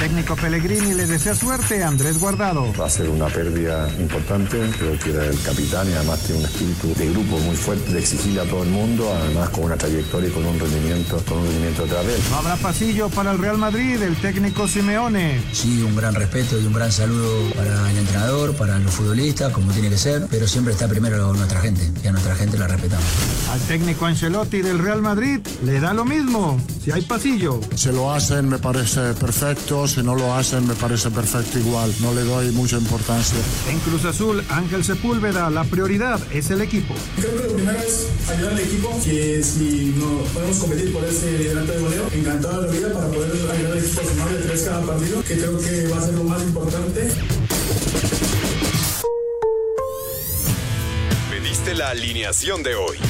Técnico Pellegrini le desea suerte a Andrés Guardado. Va a ser una pérdida importante, creo que era el capitán y además tiene un espíritu de grupo muy fuerte, de exigirle a todo el mundo, además con una trayectoria y con un rendimiento, con un rendimiento de él. No habrá pasillo para el Real Madrid, el técnico Simeone. Sí, un gran respeto y un gran saludo para el entrenador, para los futbolistas, como tiene que ser, pero siempre está primero nuestra gente y a nuestra gente la respetamos. Al técnico Ancelotti del Real Madrid le da lo mismo, si hay pasillo. Si lo hacen me parece perfecto, si no lo hacen me parece perfecto igual, no le doy mucha importancia. En Cruz Azul, Ángel Sepúlveda, la prioridad es el equipo. Creo que lo primero es ayudar al equipo, que si no podemos competir por ese liderato de goleo, encantado de la vida para poder ayudar al equipo a sumar de tres cada partido, que creo que va a ser lo más importante. Pediste la alineación de hoy.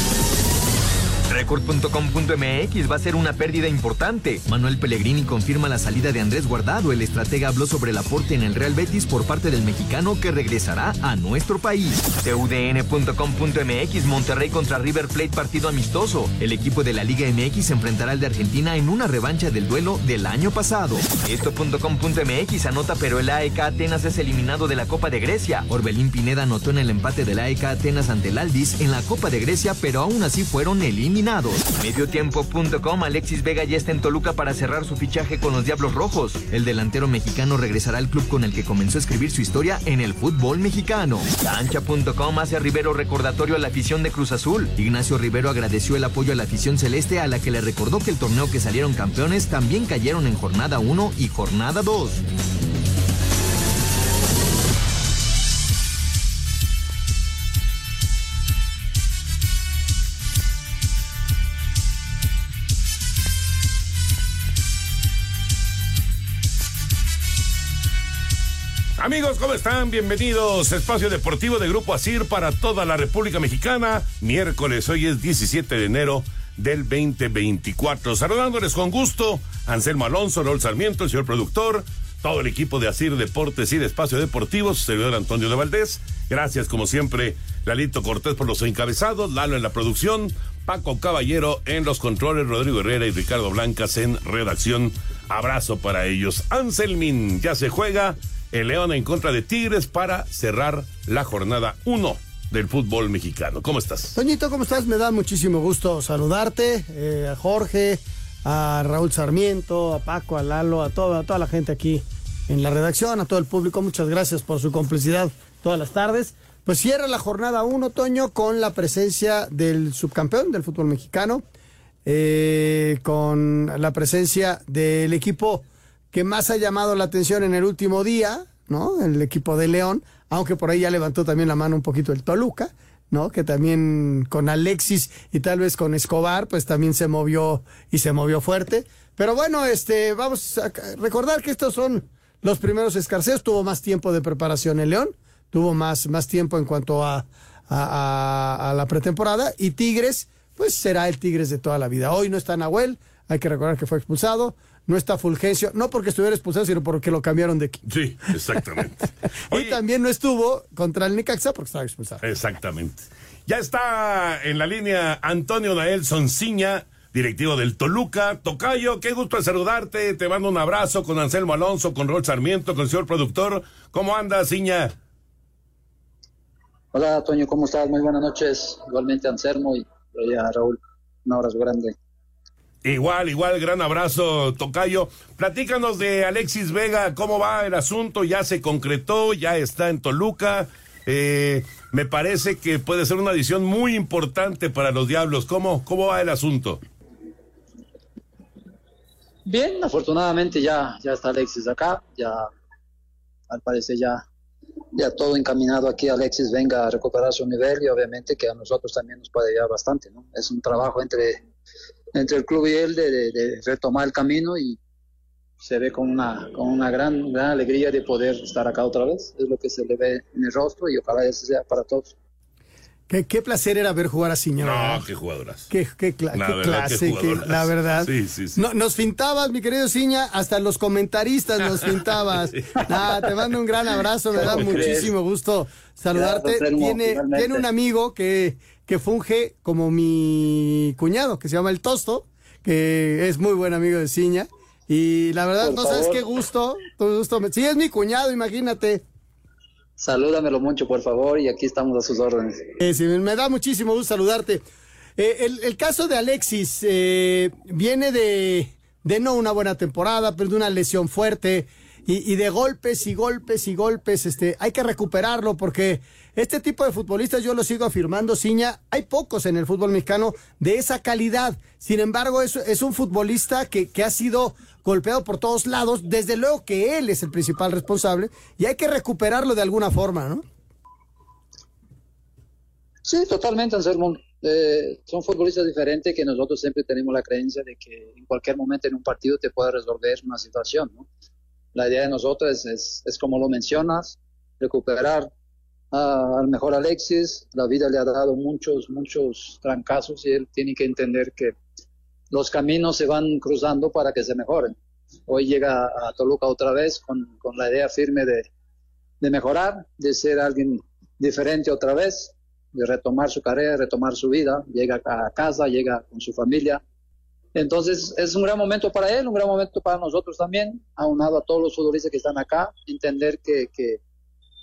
Record.com.mx va a ser una pérdida importante. Manuel Pellegrini confirma la salida de Andrés Guardado. El estratega habló sobre el aporte en el Real Betis por parte del mexicano que regresará a nuestro país. TUDN.com.mx Monterrey contra River Plate partido amistoso. El equipo de la Liga MX se enfrentará al de Argentina en una revancha del duelo del año pasado. Esto.com.mx anota pero el AEK Atenas es eliminado de la Copa de Grecia. Orbelín Pineda anotó en el empate del AEK Atenas ante el Aldis en la Copa de Grecia, pero aún así fueron eliminados. Mediotiempo.com Alexis Vega ya está en Toluca para cerrar su fichaje con los Diablos Rojos. El delantero mexicano regresará al club con el que comenzó a escribir su historia en el fútbol mexicano. Cancha.com hace a Rivero recordatorio a la afición de Cruz Azul. Ignacio Rivero agradeció el apoyo a la afición celeste a la que le recordó que el torneo que salieron campeones también cayeron en jornada 1 y jornada 2. Amigos, ¿cómo están? Bienvenidos. Espacio Deportivo de Grupo Asir para toda la República Mexicana. Miércoles, hoy es 17 de enero del 2024. Saludándoles con gusto, Anselmo Alonso, Raúl Sarmiento, el señor productor, todo el equipo de Asir Deportes y de Espacio Deportivo, su servidor Antonio de Valdés. Gracias, como siempre, Lalito Cortés por los encabezados, Lalo en la producción, Paco Caballero en los controles, Rodrigo Herrera y Ricardo Blancas en redacción. Abrazo para ellos. Anselmin ya se juega el León en contra de Tigres para cerrar la jornada 1 del fútbol mexicano. ¿Cómo estás? Toñito, ¿cómo estás? Me da muchísimo gusto saludarte, eh, a Jorge, a Raúl Sarmiento, a Paco, a Lalo, a toda, la gente aquí en la redacción, a todo el público. Muchas gracias por su complicidad todas las tardes. Pues cierra la jornada 1, Toño, con la presencia del subcampeón del fútbol mexicano, eh, con la presencia del equipo que más ha llamado la atención en el último día, ¿no? El equipo de León, aunque por ahí ya levantó también la mano un poquito el Toluca, ¿no? Que también con Alexis y tal vez con Escobar, pues también se movió y se movió fuerte. Pero bueno, este, vamos a recordar que estos son los primeros escarceos. Tuvo más tiempo de preparación el León, tuvo más, más tiempo en cuanto a, a, a la pretemporada. Y Tigres, pues será el Tigres de toda la vida. Hoy no está Nahuel, hay que recordar que fue expulsado no está Fulgencio, no porque estuviera expulsado, sino porque lo cambiaron de equipo. Sí, exactamente. y también no estuvo contra el Necaxa porque estaba expulsado. Exactamente. Ya está en la línea Antonio Nael Sonciña, directivo del Toluca. Tocayo, qué gusto de saludarte. Te mando un abrazo con Anselmo Alonso, con Rol Sarmiento, con el señor productor. ¿Cómo andas, Ciña? Hola, Toño, ¿cómo estás? Muy buenas noches. Igualmente, Anselmo y, y a Raúl. Un abrazo grande. Igual, igual, gran abrazo, Tocayo. Platícanos de Alexis Vega, ¿cómo va el asunto? Ya se concretó, ya está en Toluca. Eh, me parece que puede ser una adición muy importante para los Diablos. ¿Cómo, cómo va el asunto? Bien, afortunadamente ya, ya está Alexis acá, ya al parecer ya, ya todo encaminado aquí. Alexis venga a recuperar su nivel y obviamente que a nosotros también nos puede ayudar bastante. ¿no? Es un trabajo entre, entre el club y él de, de, de retomar el camino y se ve con una, con una gran, gran alegría de poder estar acá otra vez. Es lo que se le ve en el rostro y ojalá eso sea para todos. Qué, qué placer era ver jugar a Ciña. No, ¿verdad? qué jugadoras. Qué, qué cla- La qué verdad, clase, qué- la verdad. Sí, sí, sí. No, nos fintabas, mi querido Ciña, hasta los comentaristas nos fintabas. Ah, te mando un gran abrazo, me da muchísimo gusto saludarte. Tiene, tiene un amigo que, que funge como mi cuñado, que se llama El Tosto, que es muy buen amigo de Ciña. Y la verdad, Por no sabes qué gusto, tu gusto. me- Sí, es mi cuñado, imagínate. Salúdamelo mucho, por favor, y aquí estamos a sus órdenes. Eh, sí, me da muchísimo gusto saludarte. Eh, el, el caso de Alexis eh, viene de, de no una buena temporada, pero de una lesión fuerte y, y de golpes y golpes y golpes. Este, hay que recuperarlo porque este tipo de futbolistas, yo lo sigo afirmando, Ciña, hay pocos en el fútbol mexicano de esa calidad. Sin embargo, es, es un futbolista que, que ha sido golpeado por todos lados. Desde luego que él es el principal responsable y hay que recuperarlo de alguna forma, ¿no? Sí, totalmente, Anselmo. Eh, son futbolistas diferentes que nosotros siempre tenemos la creencia de que en cualquier momento en un partido te puede resolver una situación. ¿no? La idea de nosotros es, como lo mencionas, recuperar al mejor Alexis. La vida le ha dado muchos, muchos trancazos y él tiene que entender que los caminos se van cruzando para que se mejoren. Hoy llega a Toluca otra vez con, con la idea firme de, de mejorar, de ser alguien diferente otra vez, de retomar su carrera, retomar su vida, llega a casa, llega con su familia. Entonces es un gran momento para él, un gran momento para nosotros también, aunado a todos los futbolistas que están acá, entender que, que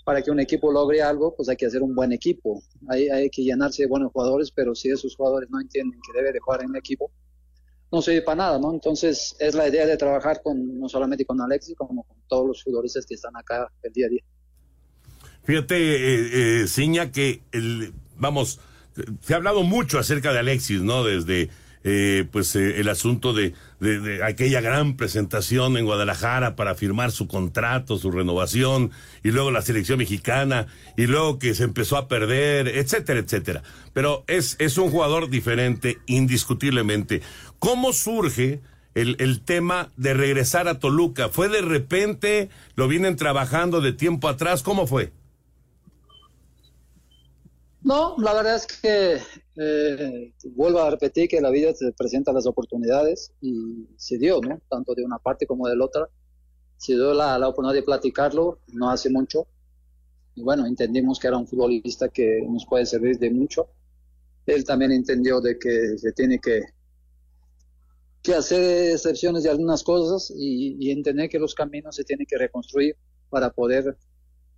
para que un equipo logre algo, pues hay que hacer un buen equipo, hay, hay que llenarse de buenos jugadores, pero si esos jugadores no entienden que debe de jugar en el equipo, no sirve para nada, ¿no? Entonces es la idea de trabajar con no solamente con Alexis, como con todos los futbolistas que están acá el día a día. Fíjate, eh, eh, Ciña, que el, vamos, se ha hablado mucho acerca de Alexis, ¿no? Desde eh, pues eh, el asunto de, de- de aquella gran presentación en Guadalajara para firmar su contrato, su renovación, y luego la selección mexicana, y luego que se empezó a perder, etcétera, etcétera. Pero es, es un jugador diferente, indiscutiblemente. ¿Cómo surge el, el tema de regresar a Toluca? ¿Fue de repente? ¿Lo vienen trabajando de tiempo atrás? ¿Cómo fue? No, la verdad es que eh, vuelvo a repetir que la vida te presenta las oportunidades y se dio, ¿no? Tanto de una parte como de la otra. Se dio la, oportunidad de platicarlo no hace mucho. Y bueno, entendimos que era un futbolista que nos puede servir de mucho. Él también entendió de que se tiene que, que hacer excepciones de algunas cosas y, y entender que los caminos se tienen que reconstruir para poder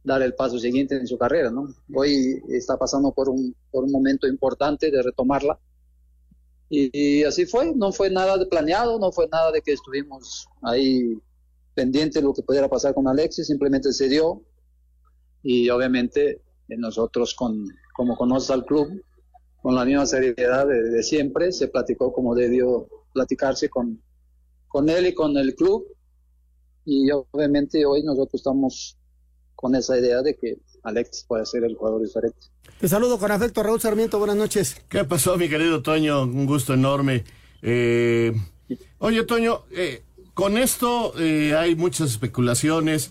dar el paso siguiente en su carrera, ¿no? Hoy está pasando por un, por un momento importante de retomarla. Y, y así fue, no fue nada de planeado, no fue nada de que estuvimos ahí pendientes de lo que pudiera pasar con Alexis, simplemente se dio. Y obviamente eh, nosotros, con, como conoces al club, con la misma seriedad de, de siempre, se platicó como debió platicarse con, con él y con el club. Y obviamente hoy nosotros estamos con esa idea de que Alex puede ser el jugador diferente. Te saludo con afecto, Raúl Sarmiento. Buenas noches. ¿Qué pasó, mi querido Toño? Un gusto enorme. Eh, oye, Toño, eh, con esto eh, hay muchas especulaciones.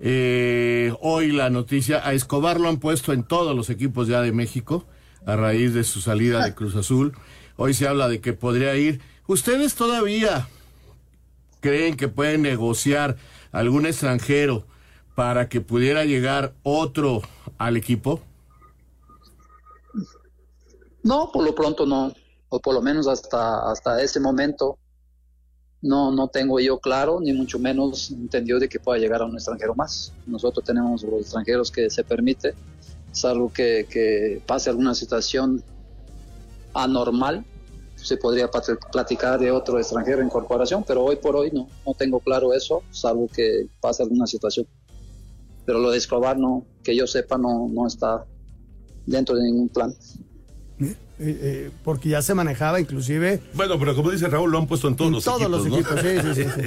Eh, hoy la noticia, a Escobar lo han puesto en todos los equipos ya de México a raíz de su salida de Cruz Azul. Hoy se habla de que podría ir. ¿Ustedes todavía creen que pueden negociar algún extranjero para que pudiera llegar otro al equipo? No, por lo pronto no, o por lo menos hasta, hasta ese momento no, no tengo yo claro, ni mucho menos entendido de que pueda llegar a un extranjero más. Nosotros tenemos los extranjeros que se permite, salvo que, que pase alguna situación anormal, se podría platicar de otro extranjero en corporación, pero hoy por hoy no, no tengo claro eso, salvo que pase alguna situación. Pero lo de Escobar, no, que yo sepa, no, no está dentro de ningún plan. Eh, eh, porque ya se manejaba inclusive Bueno, pero como dice Raúl, lo han puesto en todos en los todos equipos. los ¿no? equipos. Sí, sí, sí,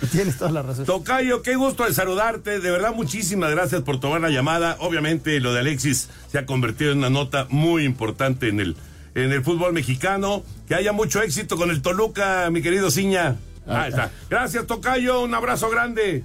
sí. Tienes toda la razón. Tocayo, qué gusto de saludarte. De verdad, muchísimas gracias por tomar la llamada. Obviamente, lo de Alexis se ha convertido en una nota muy importante en el, en el fútbol mexicano. Que haya mucho éxito con el Toluca, mi querido Ciña. Ahí está. Gracias, Tocayo. Un abrazo grande.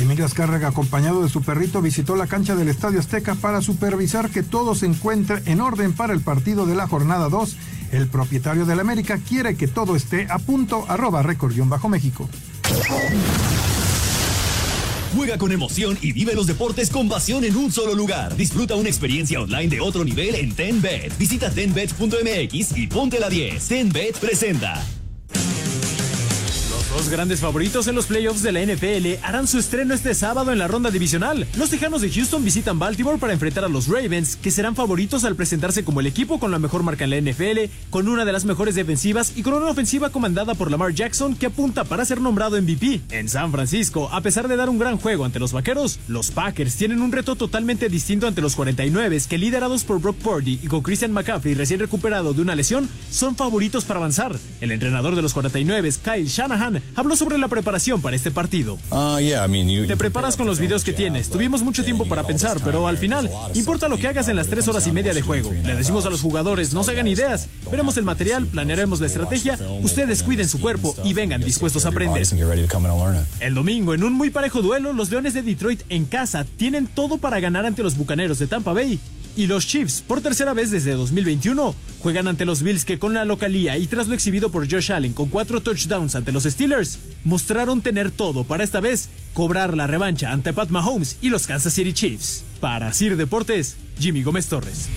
Emilio Azcárraga, acompañado de su perrito, visitó la cancha del Estadio Azteca para supervisar que todo se encuentre en orden para el partido de la jornada 2. El propietario del América quiere que todo esté a punto, arroba récord-bajo México. Juega con emoción y vive los deportes con pasión en un solo lugar. Disfruta una experiencia online de otro nivel en TenBet. Visita tenbet.mx y ponte la 10. TenBet presenta. Dos grandes favoritos en los playoffs de la NFL harán su estreno este sábado en la ronda divisional. Los Tejanos de Houston visitan Baltimore para enfrentar a los Ravens, que serán favoritos al presentarse como el equipo con la mejor marca en la NFL, con una de las mejores defensivas y con una ofensiva comandada por Lamar Jackson que apunta para ser nombrado MVP. En San Francisco, a pesar de dar un gran juego ante los Vaqueros, los Packers tienen un reto totalmente distinto ante los 49 que liderados por Brock Purdy y con Christian McCaffrey recién recuperado de una lesión, son favoritos para avanzar. El entrenador de los 49, Kyle Shanahan, habló sobre la preparación para este partido. Te preparas con los videos que tienes. Tuvimos mucho tiempo para pensar, pero al final, importa lo que hagas en las tres horas y media de juego. Le decimos a los jugadores, no se hagan ideas. Veremos el material, planearemos la estrategia. Ustedes cuiden su cuerpo y vengan dispuestos a aprender. El domingo, en un muy parejo duelo, los Leones de Detroit en casa tienen todo para ganar ante los Bucaneros de Tampa Bay. Y los Chiefs, por tercera vez desde 2021, juegan ante los Bills que con la localía y tras lo exhibido por Josh Allen con cuatro touchdowns ante los Steelers, mostraron tener todo para esta vez cobrar la revancha ante Pat Mahomes y los Kansas City Chiefs. Para Sir Deportes, Jimmy Gómez Torres.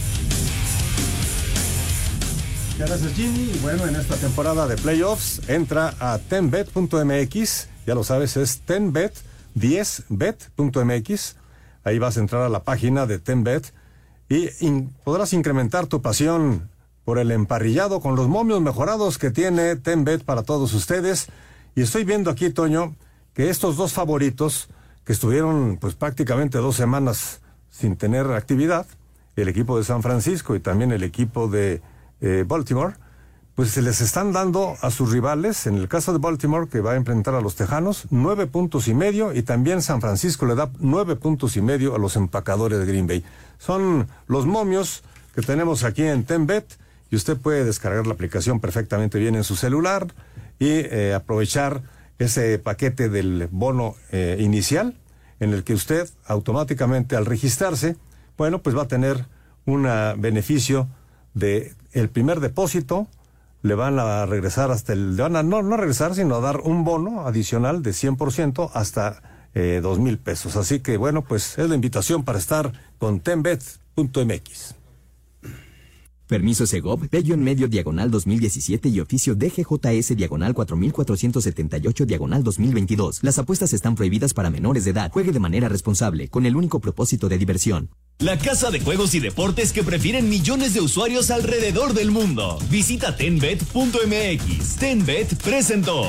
Gracias Jimmy. Bueno, en esta temporada de playoffs entra a tenbet.mx. Ya lo sabes, es tenbet 10bet.mx. Ahí vas a entrar a la página de tenbet y podrás incrementar tu pasión por el emparrillado con los momios mejorados que tiene tenbet para todos ustedes. Y estoy viendo aquí, Toño, que estos dos favoritos que estuvieron pues prácticamente dos semanas sin tener actividad, el equipo de San Francisco y también el equipo de eh, Baltimore, pues se les están dando a sus rivales, en el caso de Baltimore, que va a enfrentar a los Tejanos, nueve puntos y medio, y también San Francisco le da nueve puntos y medio a los empacadores de Green Bay. Son los momios que tenemos aquí en Tenbet, y usted puede descargar la aplicación perfectamente bien en su celular y eh, aprovechar ese paquete del bono eh, inicial, en el que usted automáticamente al registrarse, bueno, pues va a tener un beneficio de el primer depósito, le van a regresar hasta el, le van a no, no regresar, sino a dar un bono adicional de 100% hasta eh, dos mil pesos. Así que bueno, pues es la invitación para estar con tenbet.mx. Permiso Segov, medio diagonal 2017 y oficio DGJS diagonal 4478 diagonal 2022. Las apuestas están prohibidas para menores de edad. Juegue de manera responsable, con el único propósito de diversión. La casa de juegos y deportes que prefieren millones de usuarios alrededor del mundo. Visita tenbet.mx. Tenbet presentó.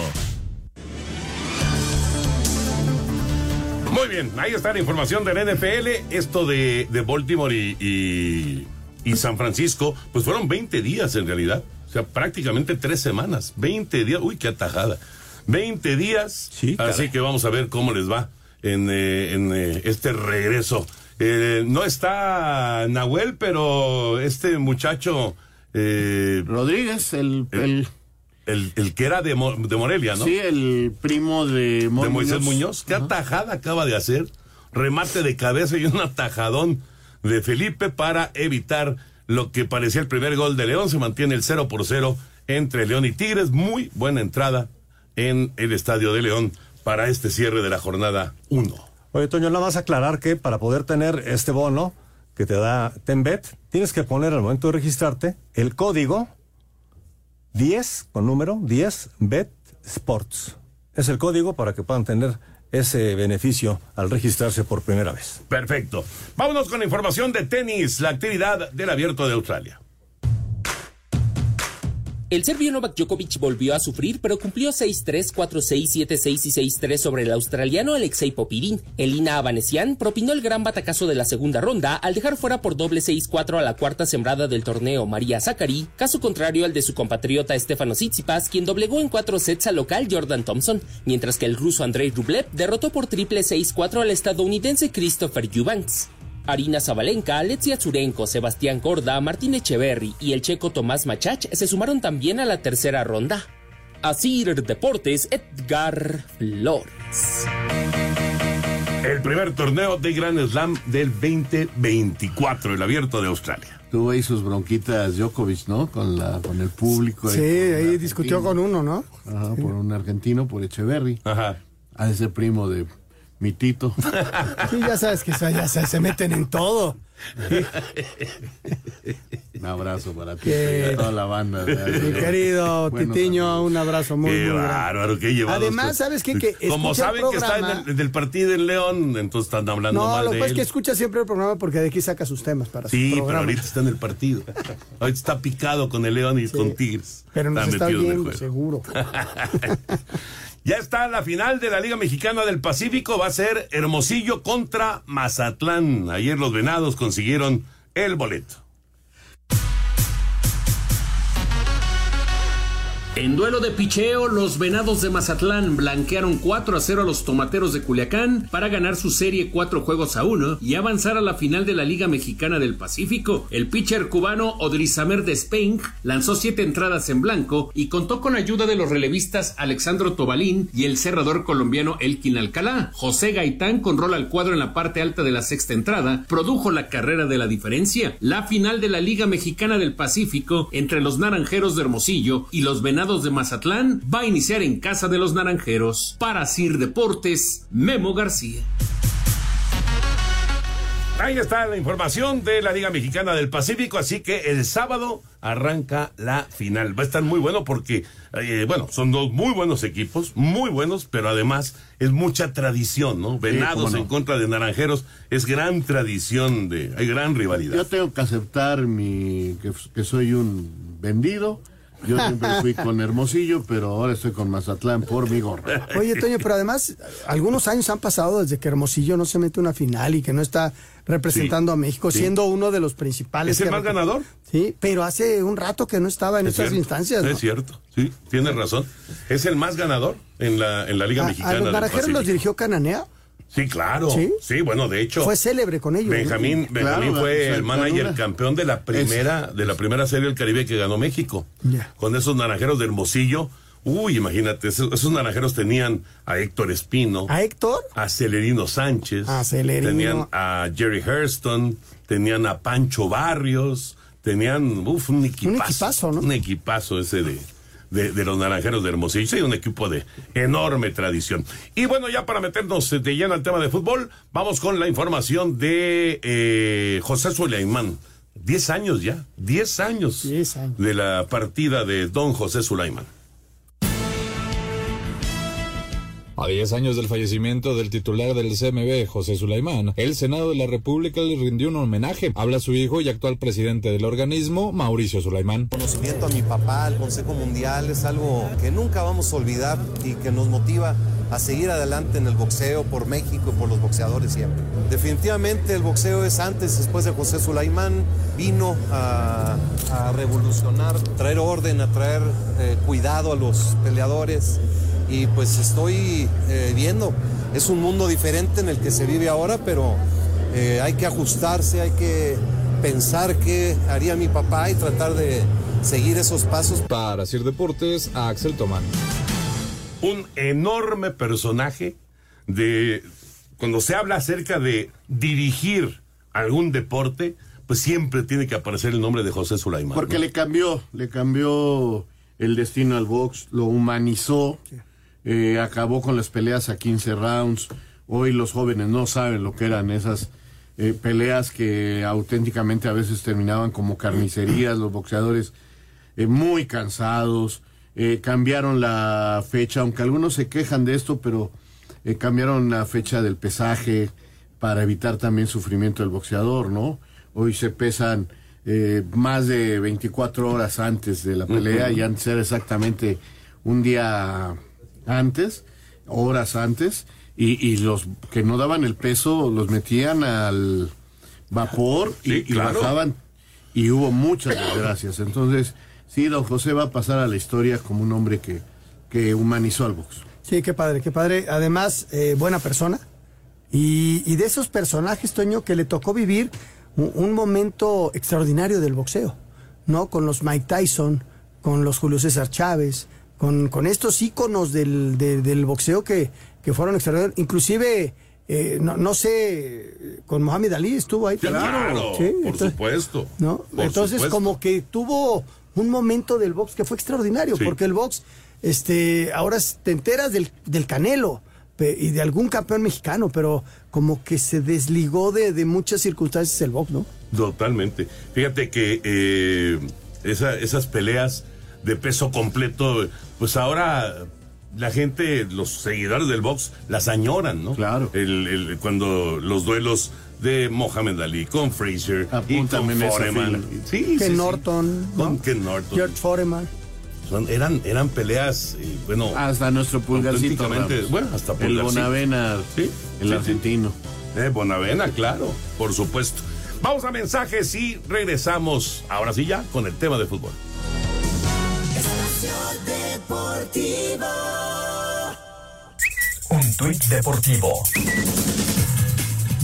Muy bien, ahí está la información del NFL. Esto de, de Baltimore y, y, y San Francisco, pues fueron 20 días en realidad. O sea, prácticamente tres semanas. 20 días. Uy, qué atajada. 20 días. Así que vamos a ver cómo les va en, eh, en eh, este regreso. Eh, no está Nahuel, pero este muchacho. Rodríguez, el, el, el, el que era de, Mo- de Morelia, ¿no? Sí, el primo de, Mo- de Moisés Muñoz. Muñoz. Qué atajada acaba de hacer. Remate de cabeza y un atajadón de Felipe para evitar lo que parecía el primer gol de León. Se mantiene el 0 por 0 entre León y Tigres. Muy buena entrada en el Estadio de León para este cierre de la jornada 1. Oye, Toño, nada más aclarar que para poder tener este bono que te da Tenbet, tienes que poner al momento de registrarte el código 10 con número 10 Bet Sports. Es el código para que puedan tener ese beneficio al registrarse por primera vez. Perfecto. Vámonos con la información de tenis, la actividad del Abierto de Australia. El serbio Novak Djokovic volvió a sufrir, pero cumplió 6-3, 4-6, 7-6 y 6-3 sobre el australiano Alexei Popirin. Elina Avanesian propinó el gran batacazo de la segunda ronda al dejar fuera por doble 6-4 a la cuarta sembrada del torneo María Zachary, caso contrario al de su compatriota Stefano Tsitsipas, quien doblegó en cuatro sets al local Jordan Thompson, mientras que el ruso Andrei Rublev derrotó por triple 6-4 al estadounidense Christopher Eubanks. Arina Zabalenka, Alexia Zurenko, Sebastián Corda, Martín Echeverry y el checo Tomás Machach se sumaron también a la tercera ronda. Asir Deportes, Edgar Flores. El primer torneo de Grand Slam del 2024, el Abierto de Australia. Tuvo ahí sus bronquitas Djokovic, ¿no? Con, la, con el público. Sí, ahí discutió con uno, ¿no? Ajá, por un argentino, por Echeverry. Ajá. A ese primo de mi tito. Sí, ya sabes que se, ya se, se meten en todo. Un abrazo para ti Qué- y a toda la banda. Mi querido Buenos Titiño, un abrazo muy, Qué muy grande. bárbaro, qué. Además, ¿sabes qué? Que Como saben que está en el, del partido en León, entonces están hablando No, mal lo que de pasa es él. que escucha siempre el programa porque de aquí saca sus temas para Sí, su pero ahorita está en el partido. Ahorita está picado con el León y con Tigres. Pero nos está metido en el viendo, juego. seguro. Ya está la final de la Liga Mexicana del Pacífico. Va a ser Hermosillo contra Mazatlán. Ayer los venados consiguieron el boleto. En duelo de picheo, los Venados de Mazatlán blanquearon 4 a 0 a los Tomateros de Culiacán para ganar su serie 4 juegos a 1 y avanzar a la final de la Liga Mexicana del Pacífico. El pitcher cubano Odrizamer de Spain lanzó 7 entradas en blanco y contó con ayuda de los relevistas Alexandro Tobalín y el cerrador colombiano Elkin Alcalá. José Gaitán, con rol al cuadro en la parte alta de la sexta entrada, produjo la carrera de la diferencia. La final de la Liga Mexicana del Pacífico entre los Naranjeros de Hermosillo y los Venados de Mazatlán va a iniciar en casa de los Naranjeros. Para Sir Deportes, Memo García. Ahí está la información de la Liga Mexicana del Pacífico, así que el sábado arranca la final. Va a estar muy bueno porque, eh, bueno, son dos muy buenos equipos, muy buenos, pero además es mucha tradición, ¿no? Venados no. en contra de Naranjeros, es gran tradición, de, hay gran rivalidad. Yo tengo que aceptar mi que, que soy un vendido. Yo siempre fui con Hermosillo, pero ahora estoy con Mazatlán por mi gorra. Oye, Toño, pero además, algunos años han pasado desde que Hermosillo no se mete una final y que no está representando Sí, a México, sí. siendo uno de los principales. ¿Es el más ganador? Sí, pero hace un rato que no estaba en Es estas cierto, instancias. ¿no? Es cierto, sí, tienes razón. Es el más ganador en la, en la Liga A- Mexicana a, los del los dirigió Cananea. Sí, claro. ¿Sí? ¿Sí? bueno, de hecho. Fue célebre con ellos. ¿no? Benjamín, Benjamín Claro, fue el manager una- campeón de la primera, de la primera serie del Caribe que ganó México. Con esos naranjeros de Hermosillo. Uy, imagínate, esos, esos naranjeros tenían a Héctor Espino. ¿A Héctor? A Celerino Sánchez. A Celerino. Tenían a Jerry Hurston. Tenían a Pancho Barrios. Tenían, uf, un equipazo. Un equipazo, ¿no? Un equipazo ese de, de, de los naranjeros de Hermosillo. Sí, un equipo de enorme tradición. Y bueno, ya para meternos de lleno al tema de fútbol, vamos con la información de eh, José Suleimán. Diez años ya, diez años, de la partida de don José Sulaimán. A 10 años del fallecimiento del titular del CMB, José Sulaimán, el Senado de la República le rindió un homenaje. Habla su hijo y actual presidente del organismo, Mauricio Sulaimán. Conocimiento a mi papá, al Consejo Mundial, es algo que nunca vamos a olvidar y que nos motiva a seguir adelante en el boxeo por México y por los boxeadores siempre. Definitivamente el boxeo es antes, después de José Sulaimán, vino a, a revolucionar, traer orden, a traer eh, cuidado a los peleadores y pues estoy eh, viendo, es un mundo diferente en el que se vive ahora, pero eh, hay que ajustarse, hay que pensar qué haría mi papá y tratar de seguir esos pasos. Para Sir Deportes, a Axel Tomán. Un enorme personaje de cuando se habla acerca de dirigir algún deporte, pues siempre tiene que aparecer el nombre de José Sulaimán. Porque ¿no? le cambió, le cambió el destino al box, lo humanizó, eh, acabó con las peleas a 15 rounds. Hoy los jóvenes no saben lo que eran esas eh, peleas que auténticamente a veces terminaban como carnicerías, los boxeadores eh, muy cansados, eh, cambiaron la fecha, aunque algunos se quejan de esto, pero cambiaron la fecha del pesaje para evitar también sufrimiento del boxeador, ¿no? Hoy se pesan más de 24 horas antes de la pelea y antes era exactamente un día antes, horas antes, y, y los que no daban el peso los metían al vapor y, Sí, y claro. bajaban y hubo muchas desgracias. Entonces, sí, don José va a pasar a la historia como un hombre que, que humanizó al box. Sí, qué padre, qué padre. Además, eh, buena persona. Y, y de esos personajes, Toño, que le tocó vivir un, un momento extraordinario del boxeo, ¿no? Con los Mike Tyson, con los Julio César Chávez, con, con estos íconos del, de- del boxeo que, que fueron extraordinarios. Inclusive, eh, no, no sé, con Mohamed Ali estuvo ahí. Claro, Sí, por entonces- supuesto. ¿no? Por Entonces, supuesto. como que tuvo un momento del box que fue extraordinario, Sí. porque el box, este, ahora te enteras del, del Canelo y de algún campeón mexicano, pero como que se desligó de, de muchas circunstancias el box, ¿no? Totalmente. Fíjate que eh, esa- esas peleas de peso completo, pues ahora la gente, los seguidores del box, las añoran, ¿no? Claro. cuando los duelos de Mohamed Ali con Frazier y con Apúntame en esa Foreman. Sí, Ken sí, sí. Norton, ¿no? Con Ken Norton. George Foreman. Son- eran, eran peleas, eh, bueno. Hasta nuestro pulgarcito. Bueno, hasta El pulgarcito. Bonavena, Sí, el argentino. Eh, Bonavena, claro, por supuesto. Vamos a mensajes y regresamos, ahora sí ya, con el tema de fútbol. Un tuit deportivo.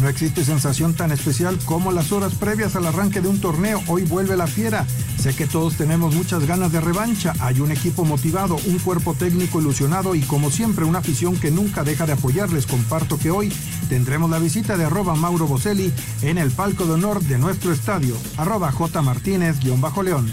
No existe sensación tan especial como las horas previas al arranque de un torneo. Hoy vuelve la fiera. Sé que todos tenemos muchas ganas de revancha. Hay un equipo motivado, un cuerpo técnico ilusionado y como siempre una afición que nunca deja de apoyarles. Comparto que hoy tendremos la visita de arroba Mauro Boselli en el palco de honor de nuestro estadio. Arroba J Martínez-León.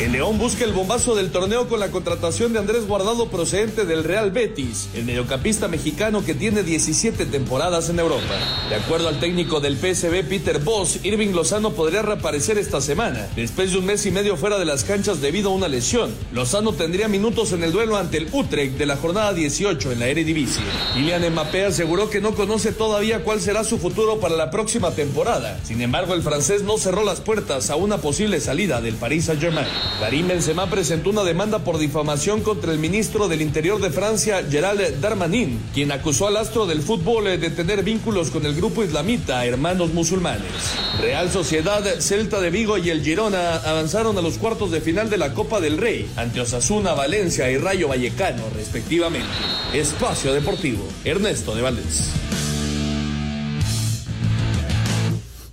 El León busca el bombazo del torneo con la contratación de Andrés Guardado procedente del Real Betis, el mediocampista mexicano que tiene 17 temporadas en Europa. De acuerdo al técnico del PSV Peter Boss, Irving Lozano podría reaparecer esta semana, después de un mes y medio fuera de las canchas debido a una lesión. Lozano tendría minutos en el duelo ante el Utrecht de la jornada 18 en la Eredivisie. Kylian Mbappé aseguró que no conoce todavía cuál será su futuro para la próxima temporada. Sin embargo, el francés no cerró las puertas a una posible salida del Paris Saint-Germain. Karim Benzema presentó una demanda por difamación contra el ministro del Interior de Francia, Gerald Darmanin, quien acusó al astro del fútbol de tener vínculos con el grupo islamita Hermanos Musulmanes. Real Sociedad, Celta de Vigo y el Girona avanzaron a los cuartos de final de la Copa del Rey ante Osasuna, Valencia y Rayo Vallecano, respectivamente. Espacio Deportivo, Ernesto de Valdés.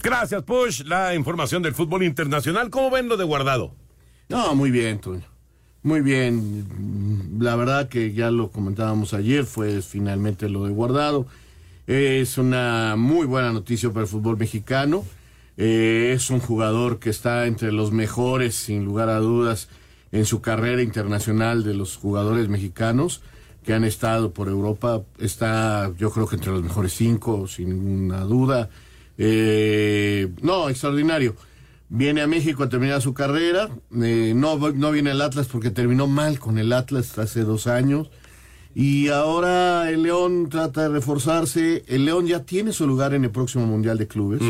Gracias, Push. La información del fútbol internacional. ¿Cómo ven lo de guardado? No, muy bien, Toño. Muy bien. La verdad que ya lo comentábamos ayer, fue finalmente lo de guardado. Es una muy buena noticia para el fútbol mexicano. Eh, es un jugador que está entre los mejores, sin lugar a dudas, en su carrera internacional de los jugadores mexicanos que han estado por Europa. Está, yo creo que entre los mejores cinco, sin ninguna duda. Eh, no, extraordinario. Viene a México a terminar su carrera. eh, no, no viene al Atlas porque terminó mal con el Atlas hace dos años. Y ahora el León trata de reforzarse. El León ya tiene su lugar en el próximo Mundial de Clubes.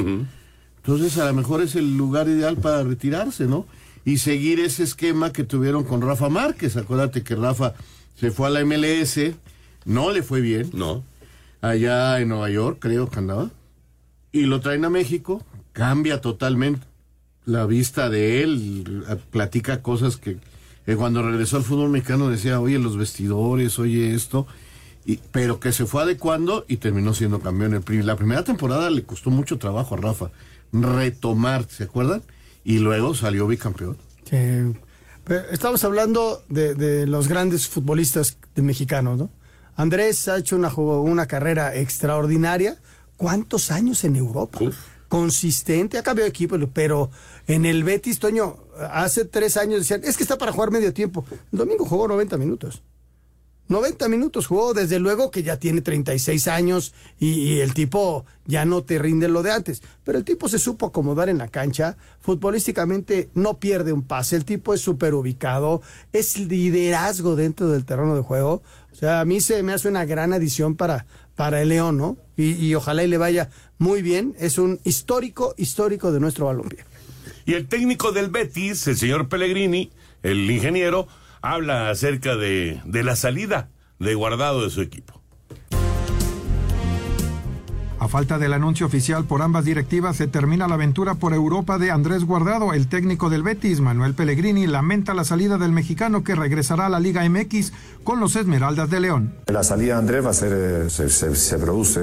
Entonces a lo mejor es el lugar ideal para retirarse, ¿no? Y seguir ese esquema que tuvieron con Rafa Márquez. Acuérdate que Rafa se fue a la MLS, no le fue bien. No. Allá en Nueva York, creo que andaba. Y lo traen a México, cambia totalmente la vista de él, platica cosas que, que cuando regresó al fútbol mexicano decía, oye, los vestidores, oye esto. y, pero que se fue adecuando y terminó siendo campeón. El la primera temporada le costó mucho trabajo a Rafa retomar, ¿se acuerdan? Y luego salió bicampeón. Sí. Estamos hablando de, de los grandes futbolistas de mexicanos, ¿no? Andrés ha hecho una, una carrera extraordinaria. ¿Cuántos años en Europa? Consistente, ha cambiado de equipo, pero en el Betis, Toño, hace tres años decían, es que está para jugar medio tiempo. El domingo jugó 90 minutos. 90 minutos jugó, desde luego que ya tiene 36 años y, el tipo ya no te rinde lo de antes. Pero el tipo se supo acomodar en la cancha, futbolísticamente no pierde un pase, el tipo es súper ubicado, es liderazgo dentro del terreno de juego. O sea, a mí se me hace una gran adición para, para el León, ¿no? Y, y ojalá y le vaya muy bien. Es un histórico, histórico de nuestro balompié. Y el técnico del Betis, el señor Pellegrini, el ingeniero, habla acerca de, de la salida de guardado de su equipo. A falta del anuncio oficial por ambas directivas, se termina la aventura por Europa de Andrés Guardado. El técnico del Betis, Manuel Pellegrini, lamenta la salida del mexicano que regresará a la Liga MX con los Esmeraldas de León. La salida de Andrés va a ser, eh, se, produce,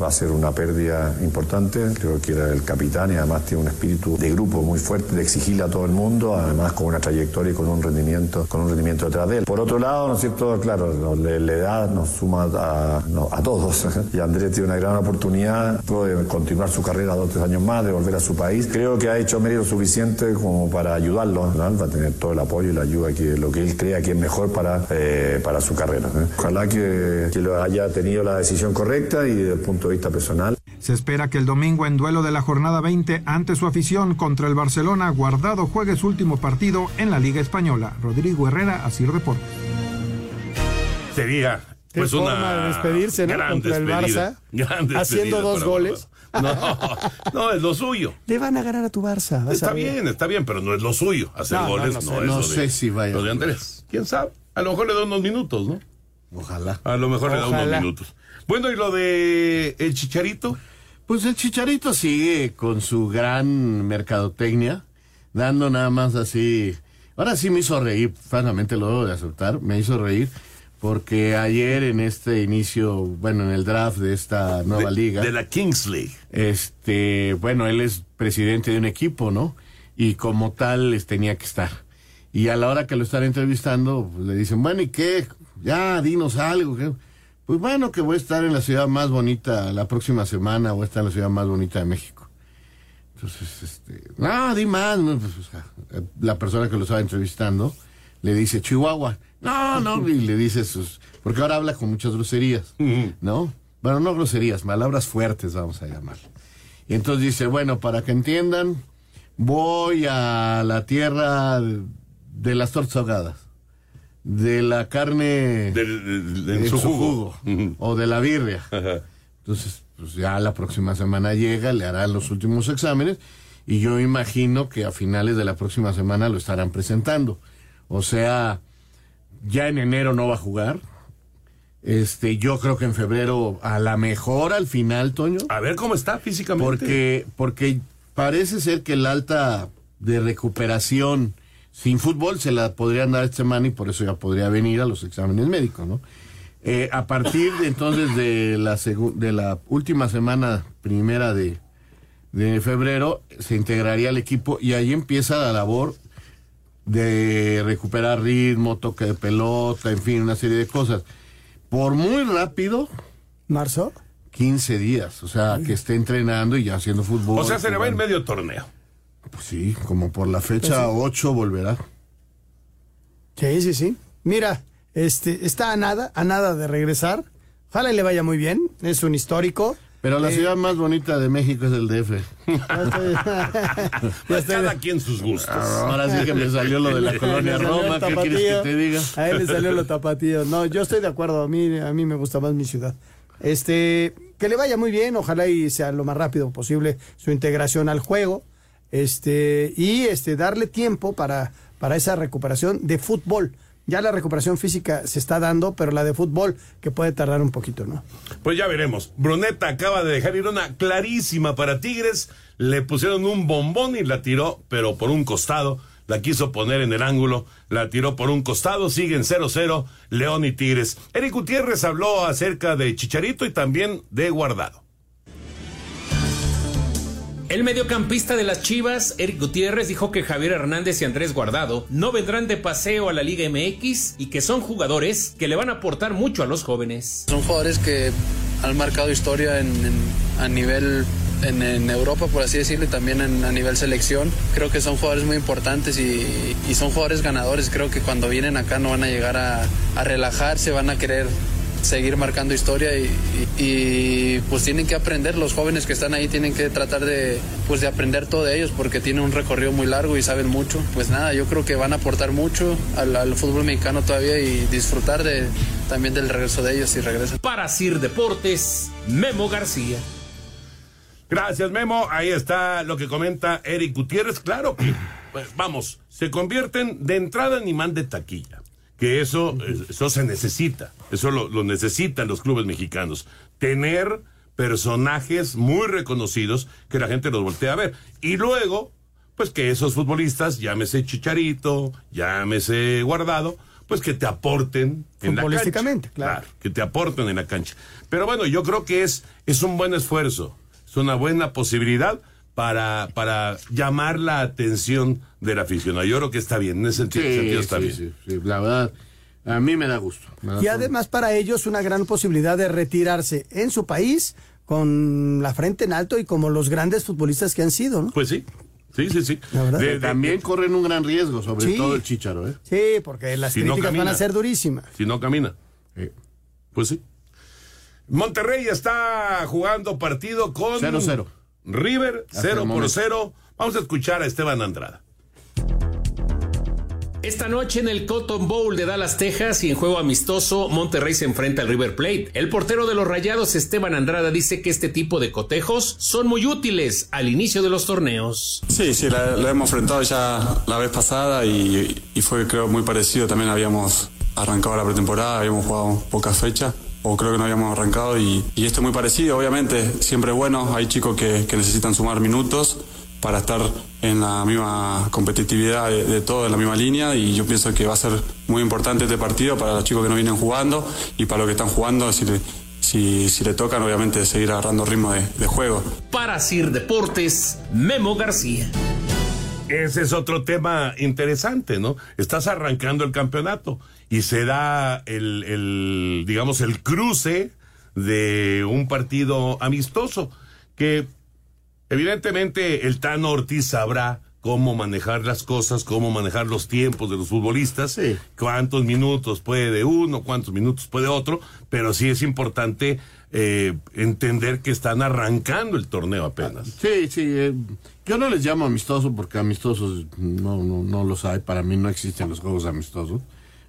va a ser una pérdida importante. Creo que era el capitán y además tiene un espíritu de grupo muy fuerte, de exigirle a todo el mundo, además con una trayectoria y con un rendimiento, con un rendimiento detrás de él. Por otro lado, ¿no es cierto? Claro, la edad nos suma a todos y Andrés tiene una gran oportunidad de continuar su carrera dos o tres años más, de volver a su país. Creo que ha hecho mérito suficiente como para ayudarlo, ¿no? va a tener todo el apoyo y la ayuda que lo que él crea que es mejor para, eh, para su carrera. ¿eh? Ojalá que, que lo haya tenido la decisión correcta y desde el punto de vista personal. Se espera que el domingo en duelo de la jornada 20 ante su afición contra el Barcelona, Guardado juegue su último partido en la Liga Española. Rodrigo Herrera, Asir Deportes. Sería pues forma una de despedirse, ¿no? Contra el. Barça, haciendo dos goles. No, no es lo suyo. Le van a ganar a tu Barça. vas Está a bien, está bien, pero no es lo suyo. Hacer No, no, goles no no, sé. No sé de, si vaya lo de Andrés. ¿Quién sabe? A lo mejor le da unos minutos, ¿no? Ojalá. A lo mejor le da unos minutos. Bueno, ¿y lo de el Chicharito? Pues el Chicharito sigue con su gran mercadotecnia, dando nada más así. Ahora sí me hizo reír, francamente lo debo de aceptar, me hizo reír, porque ayer en este inicio, bueno, en el draft de esta nueva De- liga. de la Kings League. Este, bueno, él es presidente de un equipo, ¿no? Y como tal les tenía que estar. Y a la hora que lo están entrevistando, pues, le dicen, bueno, ¿y qué? Ya, dinos algo. ¿qué?". Pues bueno, que voy a estar en la ciudad más bonita la próxima semana, voy a estar en la ciudad más bonita de México. Entonces, este, no, di más. pues, o sea, la persona que lo estaba entrevistando le dice Chihuahua. No, no, y le dice sus. Porque ahora habla con muchas groserías, ¿no? Bueno, no groserías, palabras fuertes, vamos a llamar. Y entonces dice, bueno, para que entiendan, voy a la tierra de las tortas ahogadas, de la carne su su jugo, o de la birria. Entonces, pues ya la próxima semana llega, le harán los últimos exámenes y yo imagino que a finales de la próxima semana lo estarán presentando. O sea, ya en enero no va a jugar. Este, yo creo que en febrero, a la mejor al final, Toño. A ver cómo está físicamente. Porque, porque parece ser que el alta de recuperación sin fútbol se la podrían dar esta semana y por eso ya podría venir a los exámenes médicos, ¿no? Eh, a partir de entonces de la, de la última semana primera de, de febrero se integraría al equipo y ahí empieza la labor de recuperar ritmo, toque de pelota, en fin, una serie de cosas. Por muy rápido. ¿Marzo? 15 días, o sea, que esté entrenando y ya haciendo fútbol. O sea, se le va en medio torneo. Pues sí, como por la fecha Pues 8 volverá. Sí, sí, sí. Mira, este, está a nada, a nada de regresar. Ojalá y le vaya muy bien. Es un histórico. Pero la Eh, ciudad más bonita de México es el DF. Pues cada quien sus gustos. Ahora sí que me salió lo de la colonia Roma. ¿Qué quieres que te diga? A él le salió lo tapatío. No, yo estoy de acuerdo. A mí, a mí me gusta más mi ciudad. Este, que le vaya muy bien. Ojalá y sea lo más rápido posible su integración al juego. Este, y este, darle tiempo para, para esa recuperación de fútbol. Ya la recuperación física se está dando, pero la de fútbol que puede tardar un poquito, ¿no? Pues ya veremos. Bruneta acaba de dejar ir una clarísima para Tigres. Le pusieron un bombón y la tiró, pero por un costado. la quiso poner en el ángulo, la tiró por un costado, siguen 0-0 León y Tigres. Eric Gutiérrez habló acerca de Chicharito y también de Guardado. El mediocampista de las Chivas, Eric Gutiérrez, dijo que Javier Hernández y Andrés Guardado no vendrán de paseo a la Liga MX y que son jugadores que le van a aportar mucho a los jóvenes. Son jugadores que han marcado historia en, a nivel en, Europa, por así decirlo, y también en, a nivel selección. Creo que son jugadores muy importantes y, son jugadores ganadores. Creo que cuando vienen acá no van a llegar a relajarse, van a querer seguir marcando historia y, y, y, pues tienen que aprender, los jóvenes que están ahí tienen que tratar de, pues de aprender todo de ellos porque tienen un recorrido muy largo y saben mucho. Pues nada, yo creo que van a aportar mucho al, al fútbol mexicano todavía y disfrutar de, también del regreso de ellos si regresan. Para Sir Deportes, Memo García. Gracias, Memo. Ahí está lo que comenta Eric Gutiérrez. Claro que, pues, vamos, se convierten de entrada en imán de taquilla que eso, eso se necesita, eso lo, lo, necesitan los clubes mexicanos, tener personajes muy reconocidos que la gente los voltea a ver. Y luego, pues que esos futbolistas, llámese Chicharito, llámese Guardado, pues que te aporten en la cancha. claro. claro. Que te aporten en la cancha. Pero bueno, yo creo que es, es un buen esfuerzo, es una buena posibilidad para, para llamar la atención del aficionado. Yo creo que está bien, en ese sentido, sí, sentido está sí, bien. Sí, sí, la verdad, a mí me da gusto. Me da y además para ellos una gran posibilidad de retirarse en su país con la frente en alto y como los grandes futbolistas que han sido, ¿no? Pues sí. Sí, sí, sí. De, de, también corren un gran riesgo, sobre sí. todo el Chicharo, ¿eh? Sí, porque las si críticas no camina, van a ser durísimas. Si no camina. Eh, pues sí. Monterrey está jugando partido con 0-0. River, 0 por 0. Vamos a escuchar a Esteban Andrada. Esta noche en el Cotton Bowl de Dallas, Texas y en juego amistoso, Monterrey se enfrenta al River Plate. El portero de los Rayados, Esteban Andrada, dice que este tipo de cotejos son muy útiles al inicio de los torneos. Sí, sí, la, la hemos enfrentado ya la vez pasada y, y, fue creo muy parecido. También habíamos arrancado la pretemporada, habíamos jugado pocas fechas o creo que no habíamos arrancado y, y esto es muy parecido, obviamente, siempre es bueno, hay chicos que, que necesitan sumar minutos para estar en la misma competitividad de, de, todo, en la misma línea y yo pienso que va a ser muy importante este partido para los chicos que no vienen jugando y para los que están jugando, si le, si, si le tocan obviamente seguir agarrando ritmo de, de juego. Para Sir Deportes, Memo García. Ese es otro tema interesante, ¿no? Estás arrancando el campeonato y se da el, el, digamos, el cruce de un partido amistoso que evidentemente el Tano Ortiz sabrá cómo manejar las cosas, cómo manejar los tiempos de los futbolistas, sí. cuántos minutos puede uno, cuántos minutos puede otro, pero sí es importante eh, entender que están arrancando el torneo apenas. Sí, sí, eh, yo no les llamo amistoso porque amistosos no, no, no los hay, para mí no existen los juegos amistosos.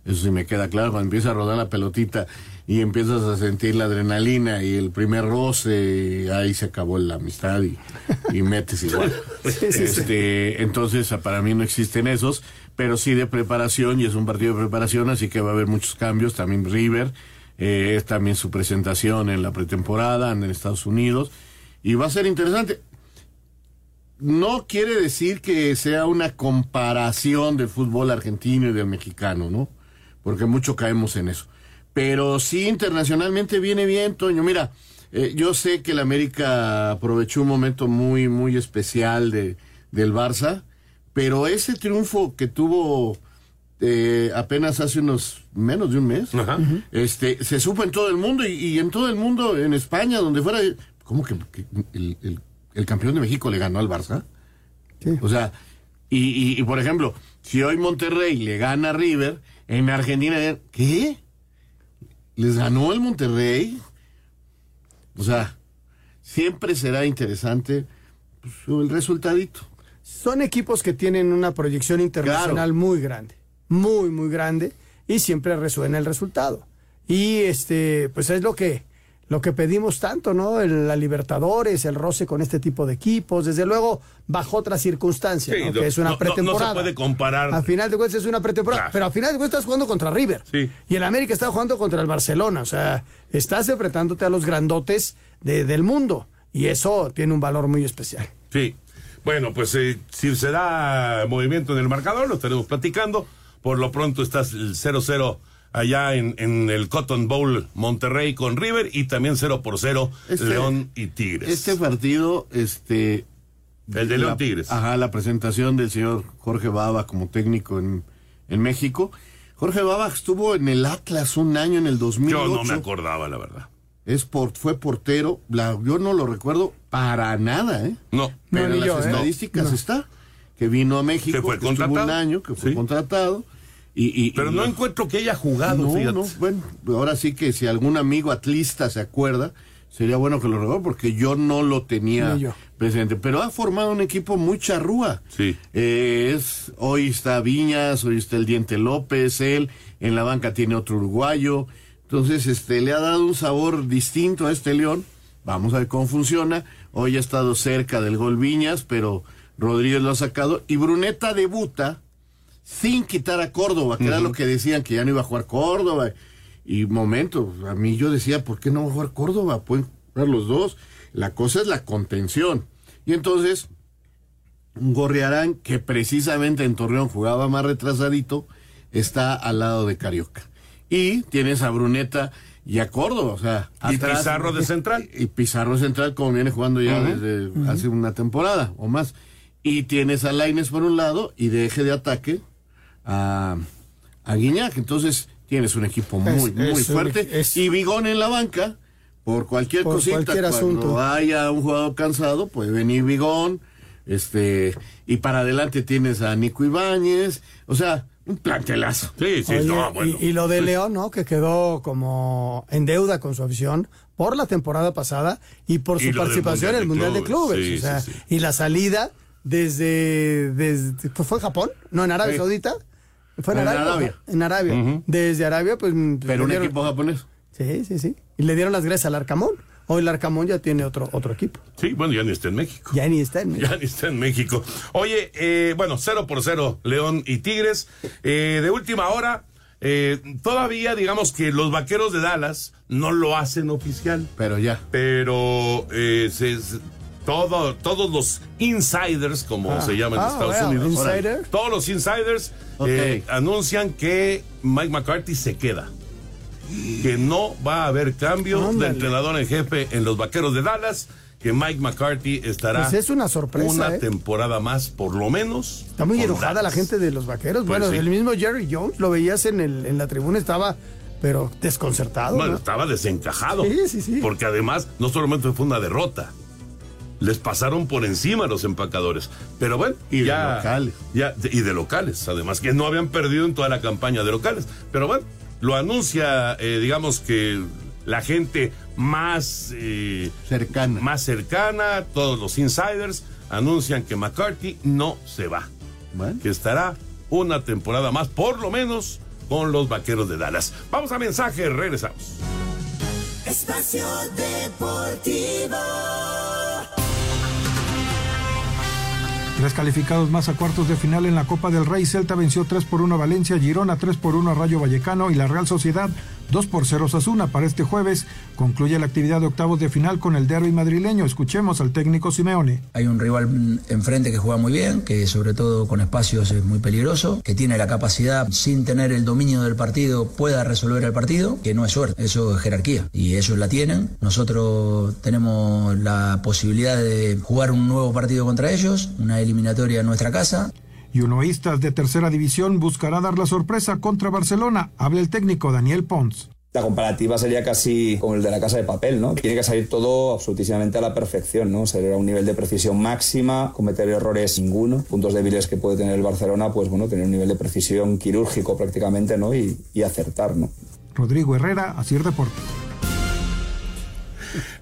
Eso sí me queda claro, cuando empieza a rodar la pelotita y empiezas a sentir la adrenalina y el primer roce, ahí se acabó la amistad y, y metes igual. sí, sí, este, sí. Entonces, para mí no existen esos, pero sí de preparación y es un partido de preparación, así que va a haber muchos cambios. También River, eh, es también su presentación en la pretemporada en Estados Unidos y va a ser interesante. No quiere decir que sea una comparación del fútbol argentino y del mexicano, ¿no? Porque mucho caemos en eso. Pero sí, internacionalmente viene bien, Toño. Mira, eh, yo sé que el América aprovechó un momento muy, muy especial de, del Barça, pero ese triunfo que tuvo eh, apenas hace unos menos de un mes, Ajá. este, se supo en todo el mundo y, y, en todo el mundo, en España, donde fuera, ¿cómo que, que el, el, el, campeón de México le ganó al Barça? Sí. O sea, y, y, y por ejemplo, si hoy Monterrey le gana a River, en Argentina, ¿qué? ¿Les ganó el Monterrey? O sea, siempre será interesante pues, el resultadito. Son equipos que tienen una proyección internacional claro. muy grande, muy, muy grande, y siempre resuena el resultado. Y este, pues es lo que lo que pedimos tanto, ¿no? El, la Libertadores, el roce con este tipo de equipos, desde luego bajo otras circunstancias, Sí, ¿no? no- que es una no- pretemporada. no se puede comparar. Al final de cuentas es una pretemporada, Claro. pero al final de cuentas estás jugando contra River. Sí. Y el América está jugando contra el Barcelona, o sea, estás enfrentándote a los grandotes de- del mundo y eso tiene un valor muy especial. Sí. Bueno, pues eh, si se da movimiento en el marcador, lo estaremos platicando. Por lo pronto está el 0-0 allá en, en el Cotton Bowl Monterrey con River y también 0 por 0 Este- León y Tigres. Este partido, este. El de León la- Tigres. Ajá, la presentación del señor Jorge Baba como técnico en, en México. Jorge Baba estuvo en el Atlas un año en el 2008. Yo no me acordaba, la verdad. Es por, fue portero. La, yo no lo recuerdo para nada, ¿eh? No. Pero No, en las yo, ¿eh? estadísticas No. está. Que vino a México, Que fue que contratado. un año, que fue Sí. contratado. Y, y- Pero y no encuentro que haya jugado, no, fíjate. no, bueno, ahora sí que si algún amigo atlista se acuerda, sería bueno que lo recuerde porque yo no lo tenía presente. Pero ha formado un equipo muy charrúa. Sí. Eh, es, hoy está Viñas, hoy está el Diente López, él, en la banca tiene otro uruguayo. Entonces, este, le ha dado un sabor distinto a este León. Vamos a ver cómo funciona. Hoy ha estado cerca del gol Viñas, pero Rodríguez lo ha sacado. Y Bruneta debuta sin quitar a Córdoba, que era lo que decían, que ya no iba a jugar Córdoba. Y momento, a mí yo decía, ¿por qué no va a jugar Córdoba? Pueden jugar los dos. La cosa es la contención. Y entonces, Gorriarán, que precisamente en Torreón jugaba más retrasadito, está al lado de Carioca. Y tienes a Bruneta y a Córdoba, o sea, Y atrás- Pizarro de central. Y Pizarro central, como viene jugando ya desde hace una temporada o más. Y tienes a Laines por un lado y de eje de ataque a, a Guiñac. Entonces tienes un equipo muy, Es- muy es fuerte. es- Y Bigón en la banca, por cualquier Por cosita, cualquier cuando asunto. haya un jugador cansado, puede venir Bigón. Este, y para adelante tienes a Nico Ibáñez. O sea, un plantelazo. Sí, sí, Oye, no, bueno. y, y lo de León, ¿no? Que quedó como en deuda con su afición por la temporada pasada y por su participación en el Mundial de Clubes. Sí, o sea, sí, sí. y la salida desde, desde pues, ¿fue en Japón? No, en Arabia Sí. Saudita. Fue en, En Arabia. Arabia. En Arabia. Desde Arabia, pues. Pero un dieron- equipo japonés. Sí, sí, sí. Y le dieron las gracias al Arcamón. Hoy el Arcamón ya tiene otro, otro equipo. Sí, bueno, ya ni está en México. Ya ni está en México. Ya ni está en México. Oye, eh, bueno, 0 por 0, León y Tigres. Eh, de última hora, eh, todavía digamos que los vaqueros de Dallas no lo hacen oficial. Pero ya. Pero eh, se- se- todo, todos los insiders, como Ah. se llaman en Ah, Estados well, Unidos, insider. todos los insiders eh, anuncian que Mike McCarthy se queda. Que no va a haber cambio de entrenador en jefe en los vaqueros de Dallas. Que Mike McCarthy estará Pues es una sorpresa, una ¿eh? temporada más, por lo menos. Está muy enojada la gente de los vaqueros. Pues bueno, sí. el mismo Jerry Jones lo veías en, el, en la tribuna, estaba, pero desconcertado. Bueno, ¿no? estaba desencajado. Sí, sí, sí. Porque además, no solamente fue una derrota. Les pasaron por encima a los empacadores. Pero bueno, Y de ya, locales. ya- y de locales, además, que no habían perdido en toda la campaña de locales. Pero bueno, lo anuncia, eh, digamos que la gente más eh, Cercana. más cercana, todos los insiders anuncian que McCarthy no se va, Bueno. que estará una temporada más, por lo menos, con los vaqueros de Dallas. Vamos a mensaje, regresamos. Espacio Deportivo. Tres calificados más a cuartos de final en la Copa del Rey. Celta venció 3 por 1 a Valencia, Girona 3 por 1 a Rayo Vallecano y la Real Sociedad 2 por 0 Sasuna. Para este jueves concluye la actividad de octavos de final con el derby madrileño. Escuchemos al técnico Simeone. Hay un rival enfrente que juega muy bien, que sobre todo con espacios es muy peligroso, que tiene la capacidad, sin tener el dominio del partido, pueda resolver el partido, que no es suerte, eso es jerarquía. Y ellos la tienen. Nosotros tenemos la posibilidad de jugar un nuevo partido contra ellos, una eliminatoria en nuestra casa. Y Unoístas de tercera división buscará dar la sorpresa contra Barcelona. Habla el técnico Daniel Pons. La comparativa sería casi como el de la casa de papel, ¿no? Tiene que salir todo absolutísimamente a la perfección, ¿no? Ser a un nivel de precisión máxima, cometer errores ninguno. Puntos débiles que puede tener el Barcelona, pues bueno, tener un nivel de precisión quirúrgico prácticamente, ¿no? Y, y acertar, ¿no? Rodrigo Herrera, Asir Deportes.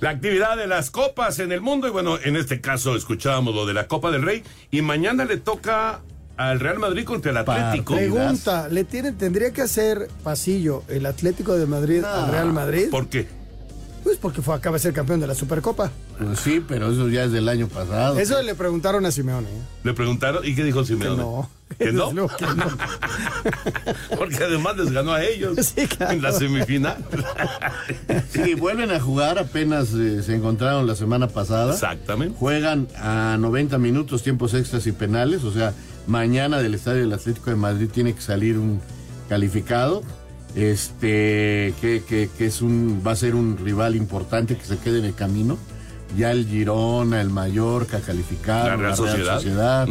La actividad de las copas en el mundo, y bueno, en este caso escuchábamos lo de la Copa del Rey, y mañana le toca al Real Madrid contra el Atlético. Pregunta, ¿le tiene, tendría que hacer pasillo el Atlético de Madrid al Real Madrid? ¿Por qué? Pues porque fue, acaba de ser campeón de la Supercopa. Pues sí, pero eso ya es del año pasado. Eso le preguntaron a Simeone. ¿eh? Le preguntaron, ¿y qué dijo Simeone? no. ¿Que no? No, que no. Porque además les ganó a ellos en la semifinal. Sí, vuelven a jugar, apenas eh, se encontraron la semana pasada. Exactamente. Juegan a 90 minutos, tiempos extras y penales, o sea, mañana del Estadio del Atlético de Madrid tiene que salir un calificado, este, que, que- que es un, va a ser un rival importante que se quede en el camino. Ya el Girona, el Mallorca calificaron, La Real Sociedad. Sociedad.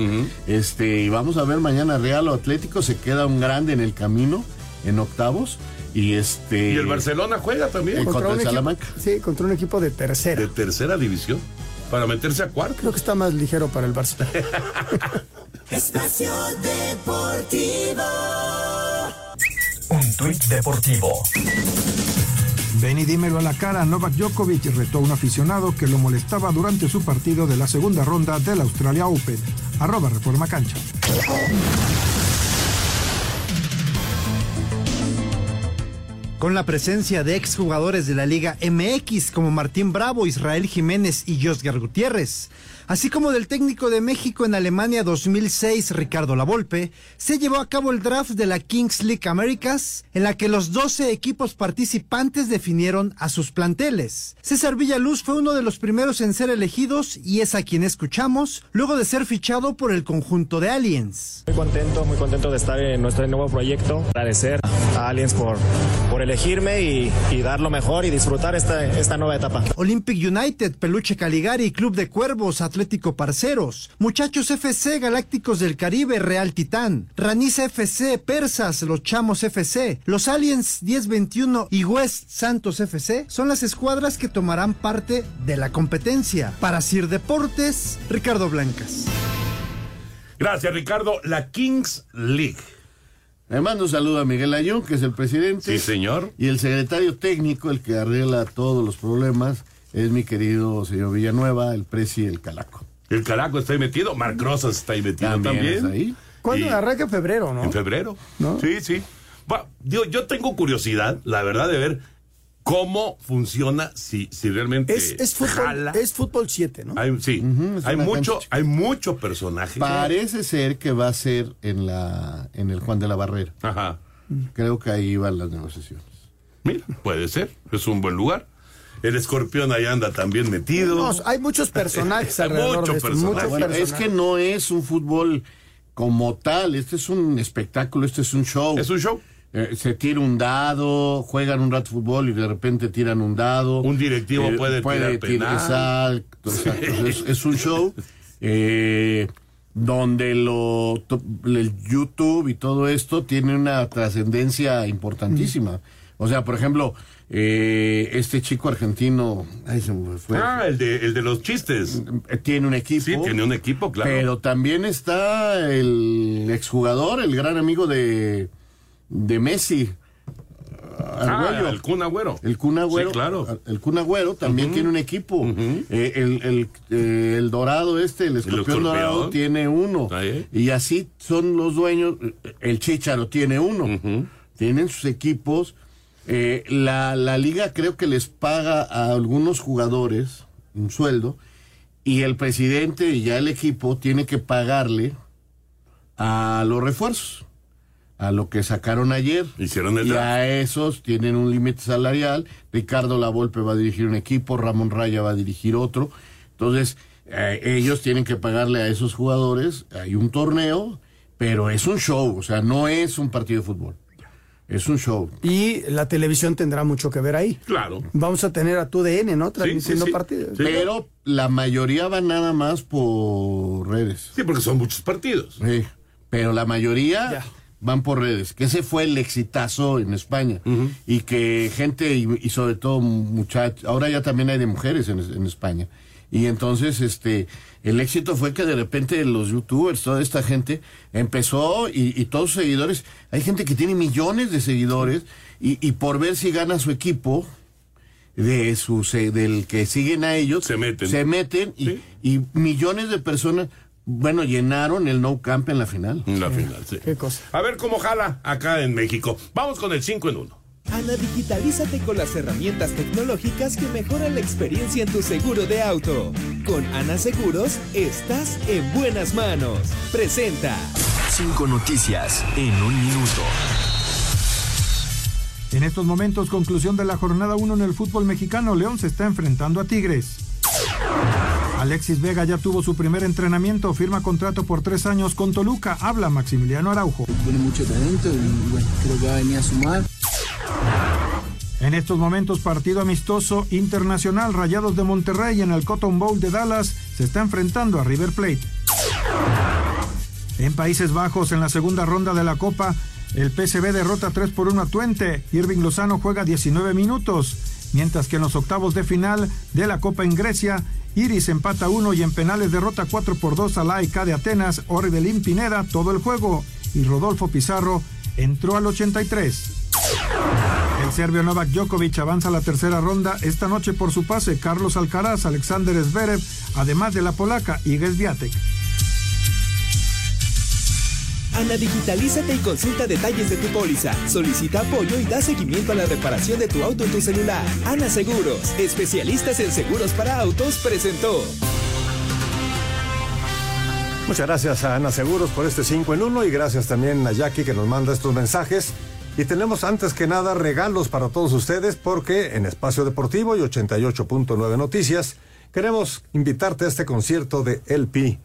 Este, y vamos a ver mañana Real o Atlético, se queda un grande en el camino, en octavos. Y este. Y el Barcelona juega también. Contra el un equipo- Salamanca. sí, contra un equipo de tercera. De tercera división. Para meterse a cuarto. Creo que está más ligero para el Barça. Espacio Deportivo. Un tuit deportivo. Ven y dímelo a la cara, Novak Djokovic retó a un aficionado que lo molestaba durante su partido de la segunda ronda del Australia Open. Arroba Reforma Cancha. Con la presencia de exjugadores de la Liga MX como Martín Bravo, Israel Jiménez y Josgar Gutiérrez, así como del técnico de México en Alemania 2006, Ricardo Lavolpe, se llevó a cabo el draft de la Kings League Americas, en la que los 12 equipos participantes definieron a sus planteles. César Villaluz fue uno de los primeros en ser elegidos y es a quien escuchamos luego de ser fichado por el conjunto de Aliens. Muy contento, muy contento de estar en nuestro nuevo proyecto. Agradecer a Aliens por, por elegirme y, y dar lo mejor y disfrutar esta, esta nueva etapa. Olympic United, Peluche Caligari, Club de Cuervos, Atlético Parceros, Muchachos FC, Galácticos del Caribe, Real Titán, Raniza FC, Persas, Los Chamos FC, Los Aliens 1021 y West Santos FC son las escuadras que tomarán parte de la competencia. Para Sir Deportes, Ricardo Blancas. Gracias, Ricardo. La Kings League. Le mando un saludo a Miguel Ayun, que es el presidente. Sí, señor. Y el secretario técnico, el que arregla todos los problemas, es mi querido señor Villanueva, el presi el Calaco. El Caraco está ahí metido. Marc Rosas está ahí metido También ahí. ¿Cuándo Y- arranca en febrero, no? En febrero. Sí, sí. Va, digo, yo tengo curiosidad, la verdad, de ver cómo funciona, si, si realmente Es, es fútbol, jala. es fútbol 7, ¿no? Hay, sí, hay mucho, cancha hay mucho personaje. Parece ser que va a ser en la en el Juan de la Barrera. Ajá. Creo que ahí van las negociaciones. Mira, puede ser, es un buen lugar. El escorpión ahí anda también metido. No, hay muchos personajes alrededor Mucho de esto, personaje. muchos Bueno, es personajes. que no es un fútbol como tal, este es un espectáculo, este es un show. Es un show. Eh, se tira un dado, juegan un rato fútbol y de repente tiran un dado. Un directivo puede tirar penal. exacto, exacto. es, es un show eh, donde lo, to- el YouTube y todo esto tiene una trascendencia importantísima. O sea, por ejemplo, eh, este chico argentino, ay, se me fue. Ah, el de, el de los chistes. Eh, tiene un equipo. Sí, tiene un equipo, claro. Pero también está el exjugador, el gran amigo de, de Messi. Ah, el Kun Agüero. El Kun Agüero. Sí, claro. El Kun Agüero también tiene un equipo. Eh, el, el, eh, el dorado este, el escorpión, dorado, tiene uno. Ahí. Y así son los dueños. El Chicharo tiene uno. Tienen sus equipos. Eh, la, la liga creo que les paga a algunos jugadores un sueldo y el presidente y ya el equipo tiene que pagarle a los refuerzos, a lo que sacaron ayer. Hicieron el y draft. a esos tienen un límite salarial. Ricardo Lavolpe va a dirigir un equipo, Ramón Raya va a dirigir otro. Entonces, eh, ellos tienen que pagarle a esos jugadores. Hay un torneo, pero es un show, o sea, no es un partido de fútbol. Es un show. Y la televisión tendrá mucho que ver ahí. Claro. Vamos a tener a tu DN, ¿no? Transmitiendo sí. partidos. Pero la mayoría van nada más por redes. Sí, porque son muchos partidos. Sí, pero la mayoría van por redes, que ese fue el exitazo en España. Y que gente, y, y sobre todo muchachos, ahora ya también hay de mujeres en, en España. Y entonces, este, el éxito fue que de repente los youtubers, toda esta gente, empezó y, y todos sus seguidores, hay gente que tiene millones de seguidores y, y por ver si gana su equipo, de sus, del que siguen a ellos, se meten, se meten y, y millones de personas, bueno, llenaron el No Camp en la final. En la final, sí. Qué cosa. A ver cómo jala acá en México. Vamos con el 5 en 1. Ana, digitalízate con las herramientas tecnológicas que mejoran la experiencia en tu seguro de auto. Con Ana Seguros, estás en buenas manos. Presenta. Cinco noticias en un minuto. En estos momentos, conclusión de la jornada 1 en el fútbol mexicano, León se está enfrentando a Tigres. Alexis Vega ya tuvo su primer entrenamiento, firma contrato por tres años con Toluca, habla Maximiliano Araujo. Tiene mucho talento y bueno, creo que va a venir a sumar. En estos momentos, partido amistoso internacional Rayados de Monterrey en el Cotton Bowl de Dallas se está enfrentando a River Plate. En Países Bajos, en la segunda ronda de la Copa, el PSV derrota 3 por 1 a Twente. Irving Lozano juega 19 minutos. Mientras que en los octavos de final de la Copa en Grecia, Iris empata 1 y en penales derrota 4 por 2 a la AIK de Atenas. Ordelín Pineda todo el juego. Y Rodolfo Pizarro entró al 83. El serbio Novak Djokovic avanza a la tercera ronda esta noche por su pase Carlos Alcaraz, Alexander Zverev, además de la polaca Iga Swiatek. Ana, digitalízate y consulta detalles de tu póliza. Solicita apoyo y da seguimiento a la reparación de tu auto en tu celular. Ana Seguros, especialistas en seguros para autos, presentó. Muchas gracias a Ana Seguros por este 5 en 1 y gracias también a Jackie que nos manda estos mensajes. Y tenemos antes que nada regalos para todos ustedes porque en Espacio Deportivo y 88.9 Noticias queremos invitarte a este concierto de LP.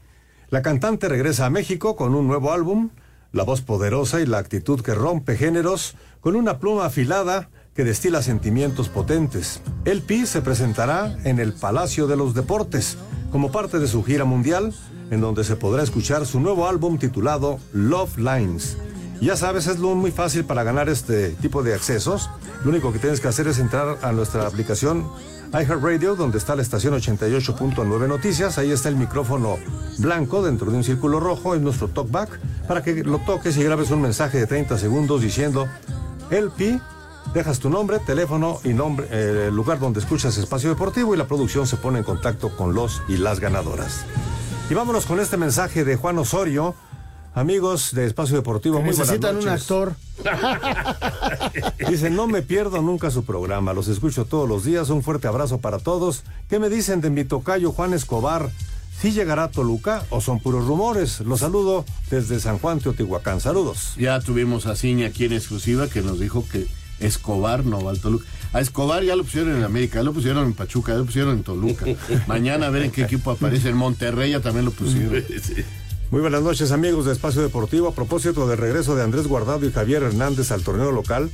La cantante regresa a México con un nuevo álbum, la voz poderosa y la actitud que rompe géneros, con una pluma afilada que destila sentimientos potentes. LP se presentará en el Palacio de los Deportes como parte de su gira mundial, en donde se podrá escuchar su nuevo álbum titulado Love Lines. Ya sabes, es muy fácil para ganar este tipo de accesos. Lo único que tienes que hacer es entrar a nuestra aplicación iHeartRadio, donde está la estación 88.9 Noticias. Ahí está el micrófono blanco dentro de un círculo rojo en nuestro talkback para que lo toques y grabes un mensaje de 30 segundos diciendo LP. Dejas tu nombre, teléfono y nombre, eh, lugar donde escuchas Espacio Deportivo y la producción se pone en contacto con los y las ganadoras. Y vámonos con este mensaje de Juan Osorio. Amigos de Espacio Deportivo, muy Necesitan un buenas noches. actor. Dice, no me pierdo nunca su programa, los escucho todos los días, un fuerte abrazo para todos. ¿Qué me dicen de mi tocayo Juan Escobar? ¿Sí llegará a Toluca o son puros rumores? Los saludo desde San Juan, Teotihuacán. Saludos. Ya tuvimos a Ciña aquí en exclusiva que nos dijo que Escobar no va al Toluca. A Escobar ya lo pusieron en América, ya lo pusieron en Pachuca, ya lo pusieron en Toluca. Mañana a ver en qué equipo aparece. En Monterrey ya también lo pusieron. Muy buenas noches amigos de Espacio Deportivo. A propósito del regreso de Andrés Guardado y Javier Hernández al torneo local,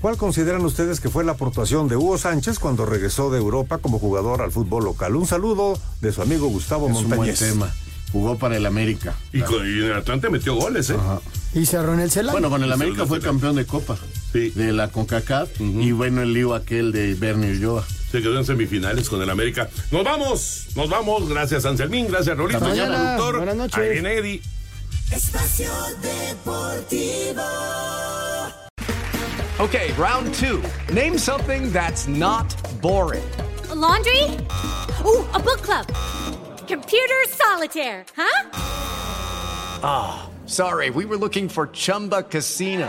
¿cuál consideran ustedes que fue la aportación de Hugo Sánchez cuando regresó de Europa como jugador al fútbol local? Un saludo de su amigo Gustavo Es un buen Montañez. tema. Jugó para el América. Y, con- y en el Atlante metió goles, ¿eh? Y cerró en el Celaya. Bueno, con el América fue campeón de Copa. De la CONCACAF. Y bueno, el lío aquel de Bernie Ulloa. Se quedó en semifinales con el América. Nos vamos, nos vamos. Gracias, Anselmín. Gracias, Rolito. Hasta mañana. productor. Buenas noches. Ahí viene Eddie. Espacio Deportivo. Okay, round two. Name something that's not boring. A laundry? Ooh, a book club. Computer solitaire, huh? Ah, sorry, we were looking for Chumba Casino.